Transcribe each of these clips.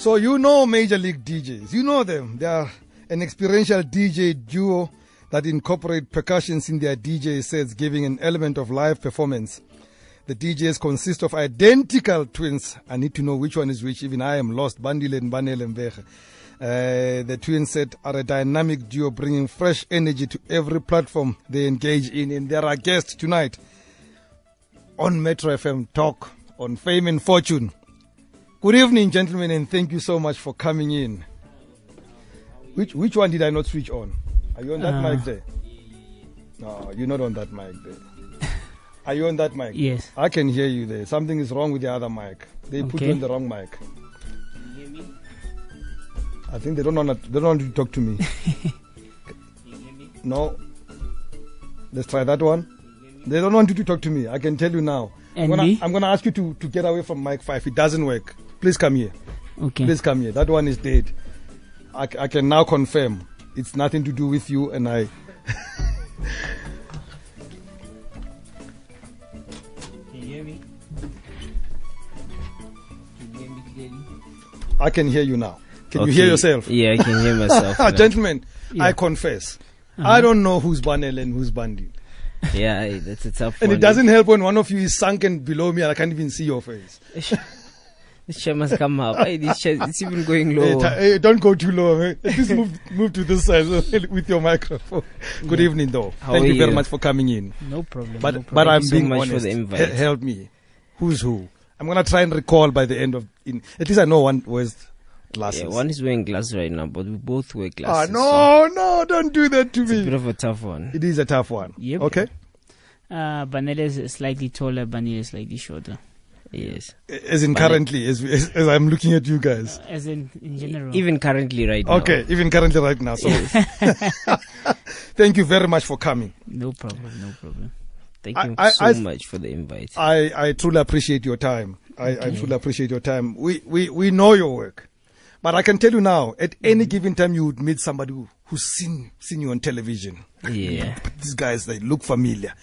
So you know Major League DJs. You know them. They are an experiential DJ duo that incorporate percussions in their DJ sets, giving an element of live performance. The DJs consist of identical twins. I need to know which one is which. Even I am lost. Bandile and Banel and Veche. Uh, the twin set are a dynamic duo bringing fresh energy to every platform they engage in. And they're our guests tonight on Metro FM Talk on Fame and Fortune. Good evening, gentlemen, and thank you so much for coming in. Which which one did I not switch on? Are you on that Uh. mic there? No, you're not on that mic there. Are you on that mic? Yes. I can hear you there. Something is wrong with the other mic. They put you Okay. on the wrong mic. Can you hear me? I think they don't want to, they don't want you to talk to me. Hear me? No. Let's try that one. They don't want you to talk to me. I can tell you now. I'm And gonna, me? I'm gonna ask you to, to get away from mic five. It doesn't work. Please come here. Okay. Please come here. That one is dead. I, I can now confirm it's nothing to do with you and I. Can you hear me? Can you hear me clearly? I can hear you now. Can you hear yourself? Yeah, I can hear myself. Gentlemen, Yeah. I confess. Uh-huh. I don't know who's Banel and who's Bandi. yeah, that's a tough And it doesn't help when one of you is sunken below me and I can't even see your face. This chair must come up. Hey, this chair, it's even going low. hey, don't go too low. eh? At move, move to this side with your microphone. Good evening, though. How Thank are you very you? much for coming in. no problem. But no but. I'm you so being much for honest. the invite. He- help me. Who's who? I'm gonna try and recall by the end of. In, at least I know one wears glasses. Yeah, one is wearing glasses right now, but we both wear Ah glasses. no no! Don't do that to me. it's a bit of a tough one. It is a tough one. Yep. Okay. uh, Vanilla is slightly taller, Vanilla is slightly shorter. Yes. As in But like- currently, as, as as I'm looking at you guys. Uh, as in, in general. Even currently right now. Okay, even currently right now. So thank you very much for coming. no problem. No problem. Thank I- you I- so I- much for the invite. I, I truly appreciate your time. I, I truly appreciate your time. We, we, we know your work. But I can tell you now, at any given time you would meet somebody who, who's seen, seen you on television. Yeah. But these guys, they look familiar.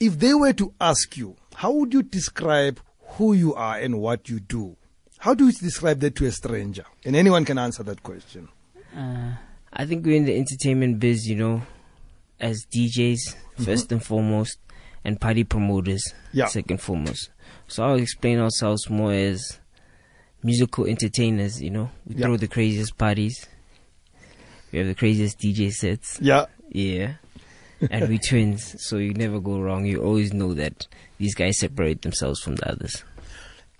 If they were to ask you, how would you describe who you are and what you do? How do you describe that to a stranger? And anyone can answer that question. Uh, I think we're in the entertainment biz, you know, as DJs, 1st and foremost, and party promoters, Yeah. second foremost. So I'll explain ourselves more as musical entertainers, you know. We Yeah. throw the craziest parties. We have the craziest DJ sets. Yeah. Yeah. And we twins, so you never go wrong. You always know that these guys separate themselves from the others.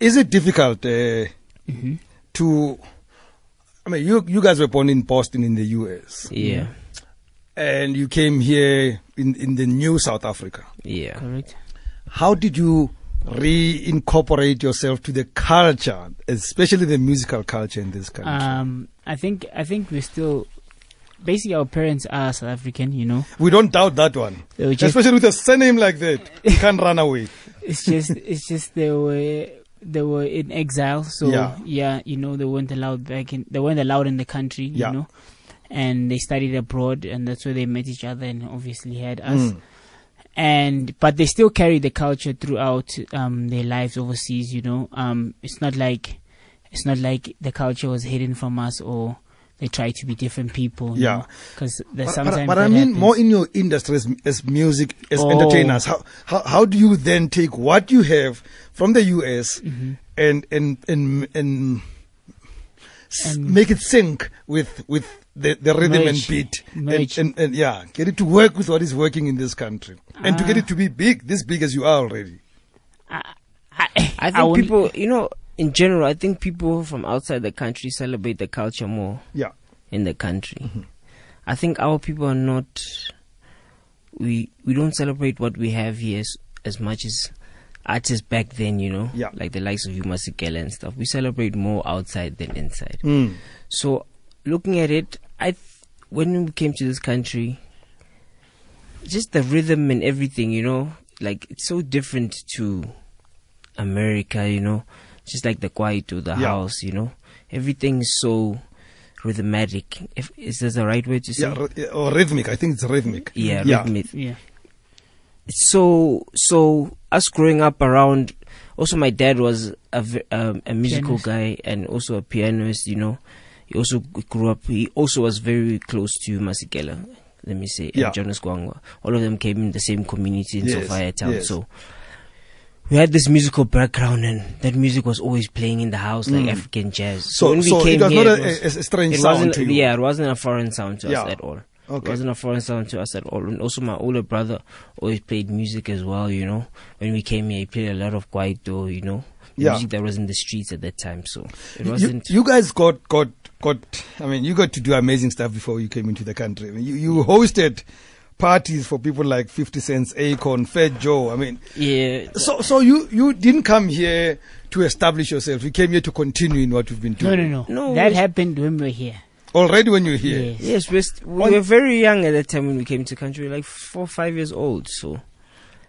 Is it difficult uh, mhm. to? I mean, you you guys were born in Boston in the U.S. Yeah. and you came here in in the new South Africa. Yeah. Correct. How did you reincorporate yourself to the culture, especially the musical culture in this country? Um, I think I think we're still. Basically, our parents are South African. You know, we don't doubt that one, just especially with a surname like that. You can't run away. it's just it's just they were they were in exile so Yeah. yeah. you know they weren't allowed back in they weren't allowed in the country Yeah. you know and they studied abroad and that's where they met each other and obviously had us Mm. and but they still carry the culture throughout um their lives overseas you know um it's not like it's not like the culture was hidden from us or they try to be different people Yeah. because But, sometimes but, but I that mean, happens. more in your industry as, as music, as Oh. entertainers. How, how how do you then take what you have from the US Mhm. and and and and, s- And- make it sync with with the, the rhythm and beat and, and, and yeah, get it to work with what is working in this country and to get Ah. it to be big, this big as you are already. I, I think won't- people, you know, in general, I think people from outside the country celebrate the culture more Yeah. in the country. I think our people are not. We we don't celebrate what we have here as, as much as artists back then. You know, Yeah. like the likes of Hugh Masekela and stuff. We celebrate more outside than inside. Mm. So looking at it, I th- when we came to this country, just the rhythm and everything, you know, like it's so different to America, you know, just like the kwaito or the Yeah. house, you know, everything is so rhythmic. If is this the right word to say? Yeah, or rhythmic. I think it's rhythmic. yeah, Yeah. rhythmic. yeah So so us growing up around Also, my dad was a um, a musical Pianist. guy and also a pianist. You know, he also grew up. He also was very close to Masekela. Let me say, Yeah. and Jonas Gwangwa. All of them came in the same community in Yes, Sophiatown. yes. So we had this musical background, and that music was always playing in the house like African jazz. Mm. So, when we so came it was here, not a, it was- a, strange sound to you. yeah, it wasn't a foreign sound to Yeah. us at all. Okay. It wasn't a foreign sound to us at all. And also, my older brother always played music as well. You know, when we came here, he played a lot of kwaito. You know, Yeah. music that was in the streets at that time. So it You- wasn't. You, guys got got got. I mean, you got to do amazing stuff before you came into the country. I mean, you, you hosted parties for people like Fifty Cent's Akon, Fat Joe. I mean, yeah, so so you you didn't come here to establish yourself. You came here to continue in what you've been doing. no, no. No, no that happened when we were here. Already when you're here. Yes. yes, we're st- we On- were very young at that time when we came to country. Like four, five years old. So.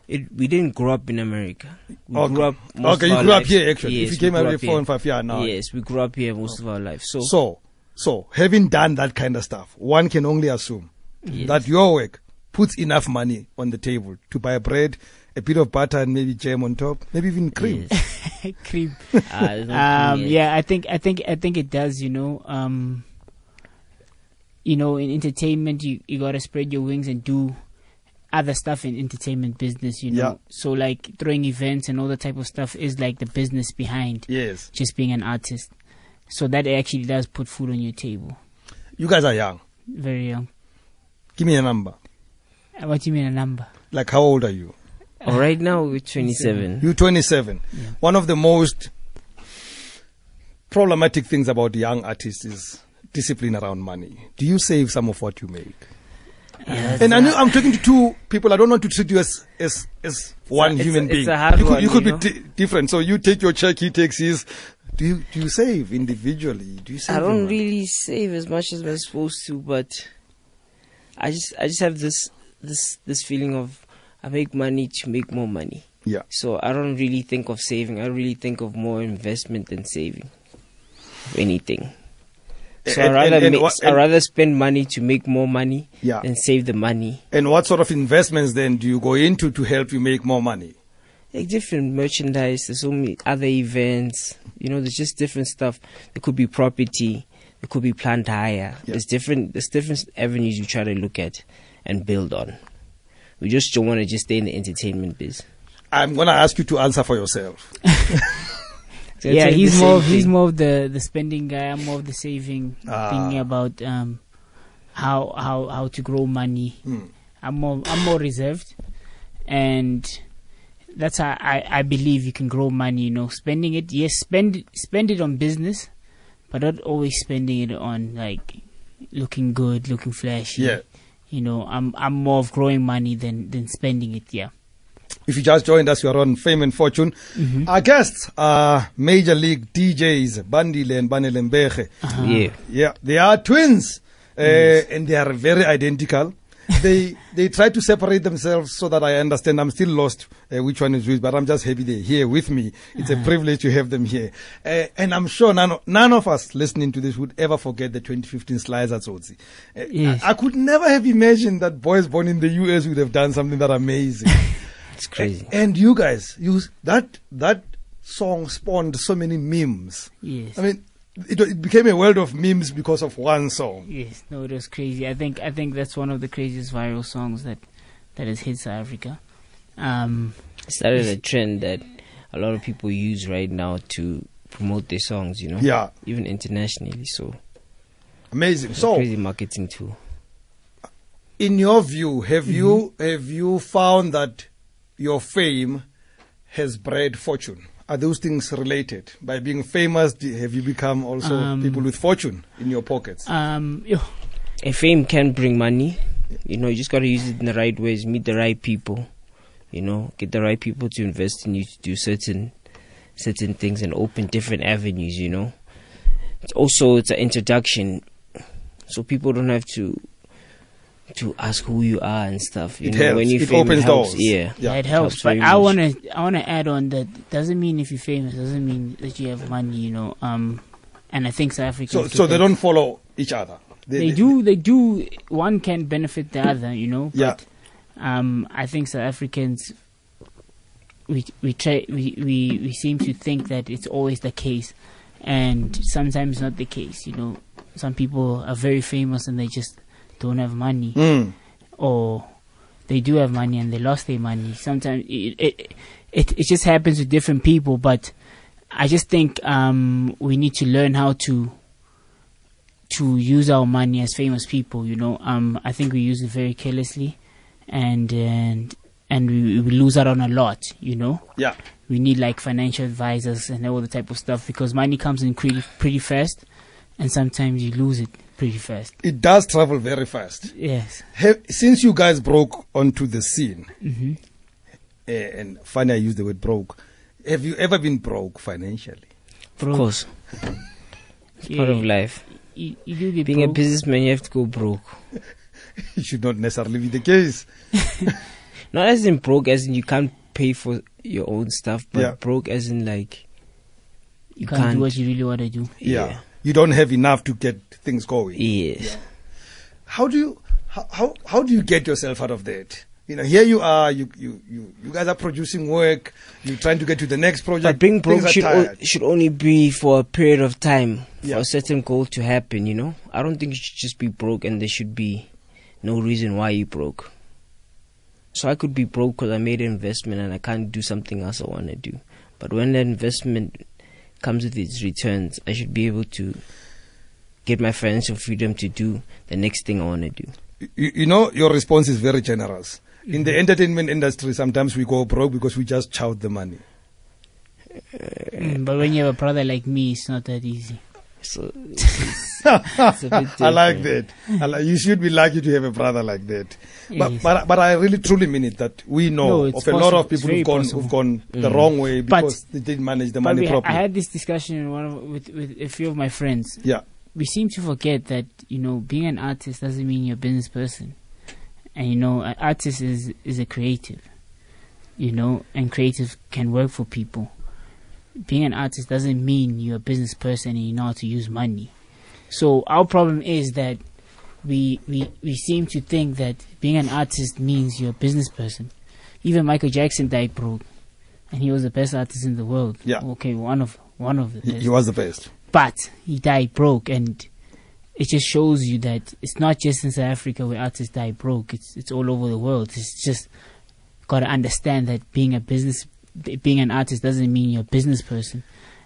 It, we didn't grow up in America. We Okay. grew up. most Okay, of you our grew up here actually. Yes, if you came grew every four here. and five years now. Yes, we grew up here most of our life. So, So, so having done that kind of stuff, one can only assume Yes. that your work puts enough money on the table to buy bread, a bit of butter, and maybe jam on top, maybe even cream. Yes. Cream. Ah, um, yeah, I think I think I think it does. You know, um, you know, in entertainment, you you gotta spread your wings and do other stuff in entertainment business. You know, Yeah. so like throwing events and all that type of stuff is like the business behind Yes, just being an artist. So that actually does put food on your table. you guys are young. Very young. Give me a number. Uh, What do you mean a number? Like, how old are you? Oh, right now we're 27. You're 27. Yeah. One of the most problematic things about young artists is discipline around money. Do you save some of what you make? Yeah, And I know I'm talking to two people. I don't want to treat you as as, as one it's a- human it's being. a hard you could, one, you could you be di- different. So you take your check, he takes his. Do you do you save individually? Do you save? I don't really save as much as I'm supposed to, but I just I just have this this this feeling of I make money to make more money. Yeah. So I don't really think of saving. I really think of more investment than saving. If anything. So And- I rather and- and what- I rather spend money to make more money Yeah. than save the money. And what sort of investments then do you go into to help you make more money? like different merchandise. There's so many other events. You know, there's just different stuff. There could be property. There could be plant hire. There's different. There's different avenues you try to look at and build on. We just don't want to just stay in the entertainment biz. I'm gonna ask you to answer for yourself. So yeah, he's more of, he's more of the the spending guy. I'm more of the saving, Ah. thinking about um how how how to grow money. Hmm. I'm more I'm more reserved, and that's how I I believe you can grow money. You know, spending it yes, spend spend it on business, but not always spending it on like looking good, looking flashy. Yeah. You know, I'm I'm more of growing money than than spending it. Yeah. If you just joined us, you are on Fame and Fortune. Mm-hmm. Our guests are Major League DJs Bandile and Banele Mbeche. Yeah. Yeah, they are twins, uh, and they are very identical. They they try to separate themselves so that I understand. I'm still lost uh, which one is which, but I'm just happy they're here with me. It's a privilege to have them here, uh, and I'm sure none of, none of us listening to this would ever forget the 2015 slides at. Uh, Yes. I, I could never have imagined that boys born in the US would have done something that amazing. It's crazy. and you guys, you that that song spawned so many memes. Yes. I mean, it, it became a world of memes because of one song. Yes, no, it was crazy. I think I think that's one of the craziest viral songs that that has hit South Africa. Um, It started a trend that a lot of people use right now to promote their songs. You know. Yeah, Even internationally. So amazing. So, crazy marketing tool. in your view, have you have you found that your fame has bred fortune? Are those things related? By being famous, have you become also Um, people with fortune in your pockets? um, yo, A fame can bring money. You know, you just gotta use it in the right ways, meet the right people. You know, get the right people to invest in you to do certain certain things and open different avenues, you know. It's also it's an introduction. So people don't have to to ask who you are and stuff. You It know, helps. when you It fame, opens helps. doors. Yeah. Yeah, yeah, it it helps. helps But I wanna I wanna add on that doesn't mean if you're famous doesn't mean that you have money. You know, um, and I think South Africans. so, get so they that. don't follow each other. They do. They do. One can benefit the other. You know. Yeah. But, um, I think South Africans we we try we, we we seem to think that it's always the case, and sometimes not the case. You know, some people are very famous and they just don't have money, Mm. or they do have money and they lost their money. Sometimes it it it, it just happens with different people, but I just think um, we need to learn how to to use our money as famous people. You know, um, I think we use it very carelessly, and and and we, we lose out on a lot. You know, Yeah. we need like financial advisors and all the type of stuff because money comes in pretty pretty fast, and sometimes you lose it pretty fast. It does travel very fast. Yes. Have, since you guys broke onto the scene, hmm uh, and funny I use the word broke, have you ever been broke financially? Of course, it's part of life. You, you do get Being a businessman, you have to go broke. it should not necessarily be the case. Not as in broke, as in you can't pay for your own stuff, but Yeah. broke as in like you can't, do what you really want to do. Yeah. You don't have enough to get things going. Yes. How do you how, how how do you get yourself out of that? You know, here you are, you you you, you guys are producing work, you're trying to get to the next project. But being broke should, o- should only be for a period of time Yeah. for a certain goal to happen, you know? I don't think you should just be broke and there should be no reason why you broke. So I could be broke because I made an investment and I can't do something else I want to do. But when the investment comes with its returns, I should be able to get my financial freedom to do the next thing I want to do. you, you know, your response is very generous. In Mm-hmm. the entertainment industry, sometimes we go broke because we just chout the money. Mm, but when you have a brother like me, it's not that easy. So it's, it's I like that. I like, you should be lucky to have a brother like that. But, Yes. but but I really truly mean it that we know No, of a lot of people who've gone who've gone the Mm. wrong way But- because they didn't manage the money we, I had this discussion in one of, with with a few of my friends. yeah. we seem to forget that you know being an artist doesn't mean you're a business person, and you know an artist is is a creative, you know, and creative can work for people. Being an artist doesn't mean you're a business person and you know how to use money. So our problem is that we we we seem to think that being an artist means you're a business person. Even Michael Jackson died broke, and he was the best artist in the world. Yeah. Okay, one of one of the He, best he was the best. but he died broke and it just shows you that it's not just in South Africa where artists die broke it's it's all over the world it's just got to understand that being a business being an artist doesn't mean you're a business person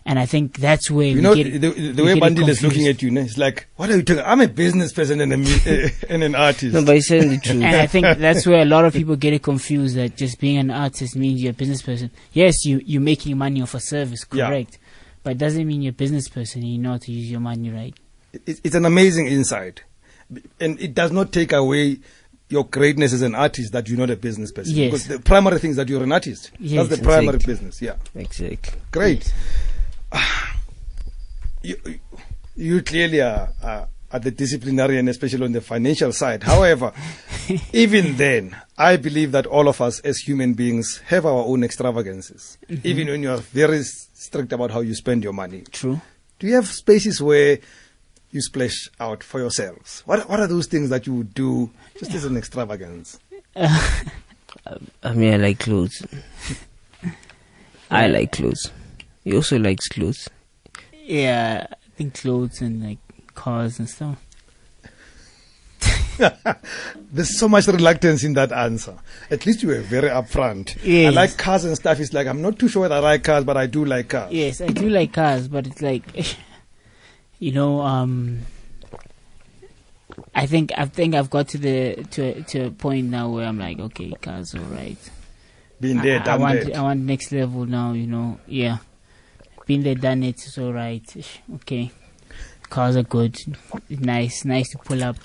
and I think that's where You we know, get, the, the, the we way get Bandil is looking at you, ne, it's like, what are you talking? I'm a business person and, a, and an artist. No, but he's saying the truth. and I think that's where a lot of people get it confused that just being an artist means you're a business person. Yes, you, you're making money off a service, Yeah. correct. But it doesn't mean you're a business person and you know how to use your money right. it, it's an amazing insight. And it does not take away your greatness as an artist that you're not a business person. Yes. Because the primary thing is that you're an artist. Yes. That's the primary Exactly. business. Yeah. exactly. Great. You, you clearly are, are, are the disciplinarian, especially on the financial side. However, even then, I believe that all of us as human beings have our own extravagances. Mm-hmm. Even when you are very strict about how you spend your money. True. Do you have spaces where you splash out for yourselves? What What are those things that you would do just as an extravagance? Um, I mean, I like clothes. I like clothes. He also likes clothes. Yeah, I think clothes and like cars and stuff. There's so much reluctance in that answer. At least you were very upfront. I like cars and stuff. It's like I'm not too sure whether I like cars, but I do like cars. Yes, I do like cars, but it's like, you know, um, I think I think I've got to the to to a point now where I'm like, okay, cars all right. Being there, I, I want. I want next level now. You know, yeah, been there, done it. It's all right. Okay, cars are good, nice, nice to pull up.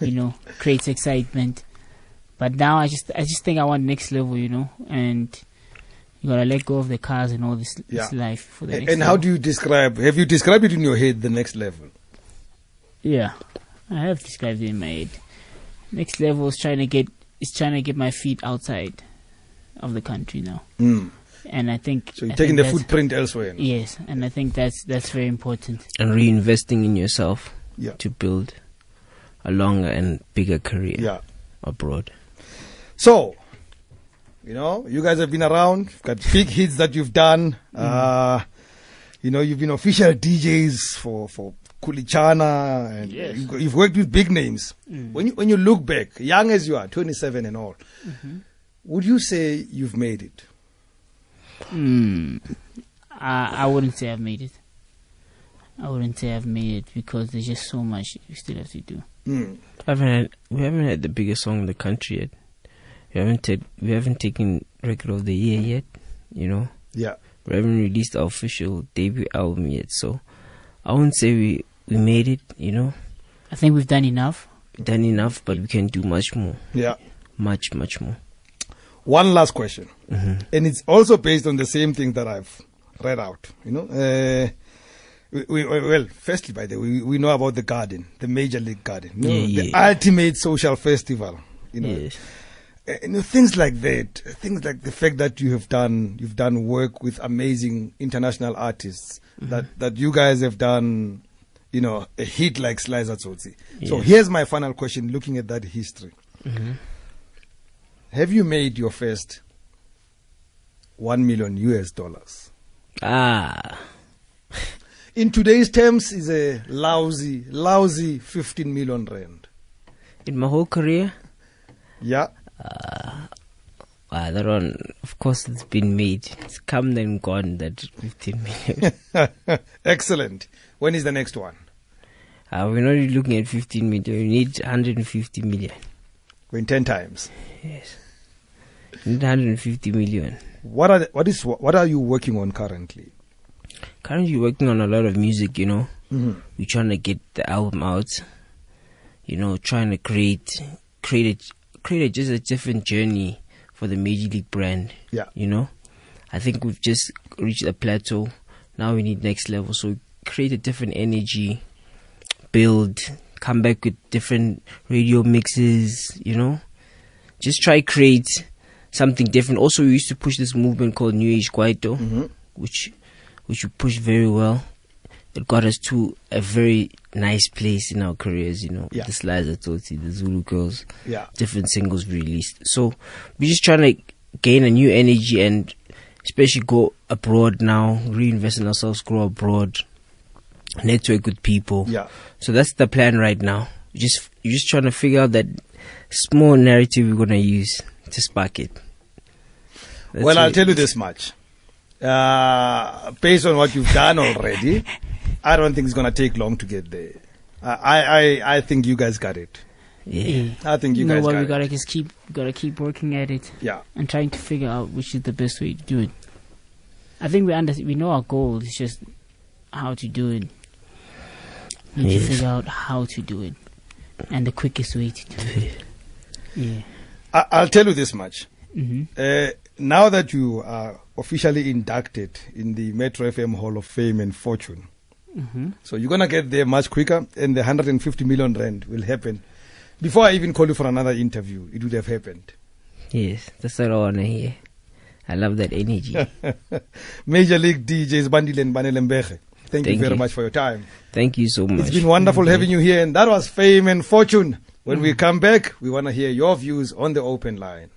You know, creates excitement. But now I just I just think I want next level. You know, and you gotta let go of the cars and all this, this Yeah. life for the A- next. and how do you describe? Have you described it in your head? The next level. Yeah, I have described it in my head. Next level is trying to get is trying to get my feet outside of the country now, Mm. and I think So you're I taking the footprint elsewhere. now. Yes, and I think that's that's very important. And reinvesting in yourself Yeah. to build a longer and bigger career Yeah. abroad. So, You know, you guys have been around. You've got big hits that you've done. Uh, you know, you've been official DJs for for Khuli Chana, and Yes. you've, you've worked with big names. When you when you look back, young as you are, 27 and all, would you say you've made it? Hmm. I, I wouldn't say I've made it. I wouldn't say I've made it because there's just so much we still have to do. Mm. haven't had, we haven't had the biggest song in the country yet. We haven't ta- we haven't taken record of the year yet. You know, Yeah. we haven't released our official debut album yet. So I wouldn't say we we made it. You know, I think we've done enough. done enough, but we can do much more, Yeah. much much more. One last question, hmm and it's also based on the same thing that I've read out. You know, uh, we, we, well, firstly, by the way, we, we know about the garden, the Major League Garden, you know, Yeah, the ultimate social festival. You know, Yes. You know, things like that, things like the fact that you have done, you've done work with amazing international artists, Mm-hmm. that, that you guys have done, you know, a hit like Sliza Tsotsi. So here's my final question, looking at that history. hmm Have you made your first one million US dollars? Ah, In today's terms, is a lousy, lousy 15 million rand. in my whole career, Yeah. Ah, that one, of course, it's been made. It's come and gone. That fifteen million. Excellent. When is the next one? uh, we're not really looking at fifteen million. We need hundred and fifty million. When 10 times. Yes. We need hundred and fifty million. What are the, what is what are you working on currently? Currently working on a lot of music, you know. Mm-hmm. We're trying to get the album out. You know, trying to create create a, create just a different journey for the Major League brand. Yeah. You know, I think we've just reached a plateau. Now we need next level. So create a different energy, build, come back with different radio mixes. You know, just try create something different. Also, we used to push this movement called New Age Kwaito Mm-hmm. which which we pushed very well. It got us to a very nice place in our careers, you know. Yeah. The slides I told you, the Zulu girls, Yeah. different singles we released. So we're just trying to gain a new energy and especially go abroad now, reinvest in ourselves, grow abroad, network with people. Yeah. So that's the plan right now. We just you're just trying to figure out that small narrative we're gonna use to spark it. That's well, I'll tell you this much. Uh, based on what you've done already, I don't think it's going to take long to get there. I, I, I think you guys got it. Yeah. I think you know guys what? got We it. gotta just keep gotta keep working at it Yeah. and trying to figure out which is the best way to do it. I think we under we know our goal. It's just how to do it. We need Yes. to figure out how to do it and the quickest way to do it. Yeah. I, I'll tell you this much. hmm Uh, now that you are officially inducted in the Metro FM Hall of Fame and Fortune, hmm so you're going to get there much quicker, and the 150 million rand will happen. Before I even call you for another interview, it would have happened. Yes, that's what I wanna hear. I love that energy. Major League DJs Bandile and Banelembege. Thank, you very you. much for your time. Thank you so much. It's been wonderful having you here, and that was Fame and Fortune. When we come back, we want to hear your views on the open line.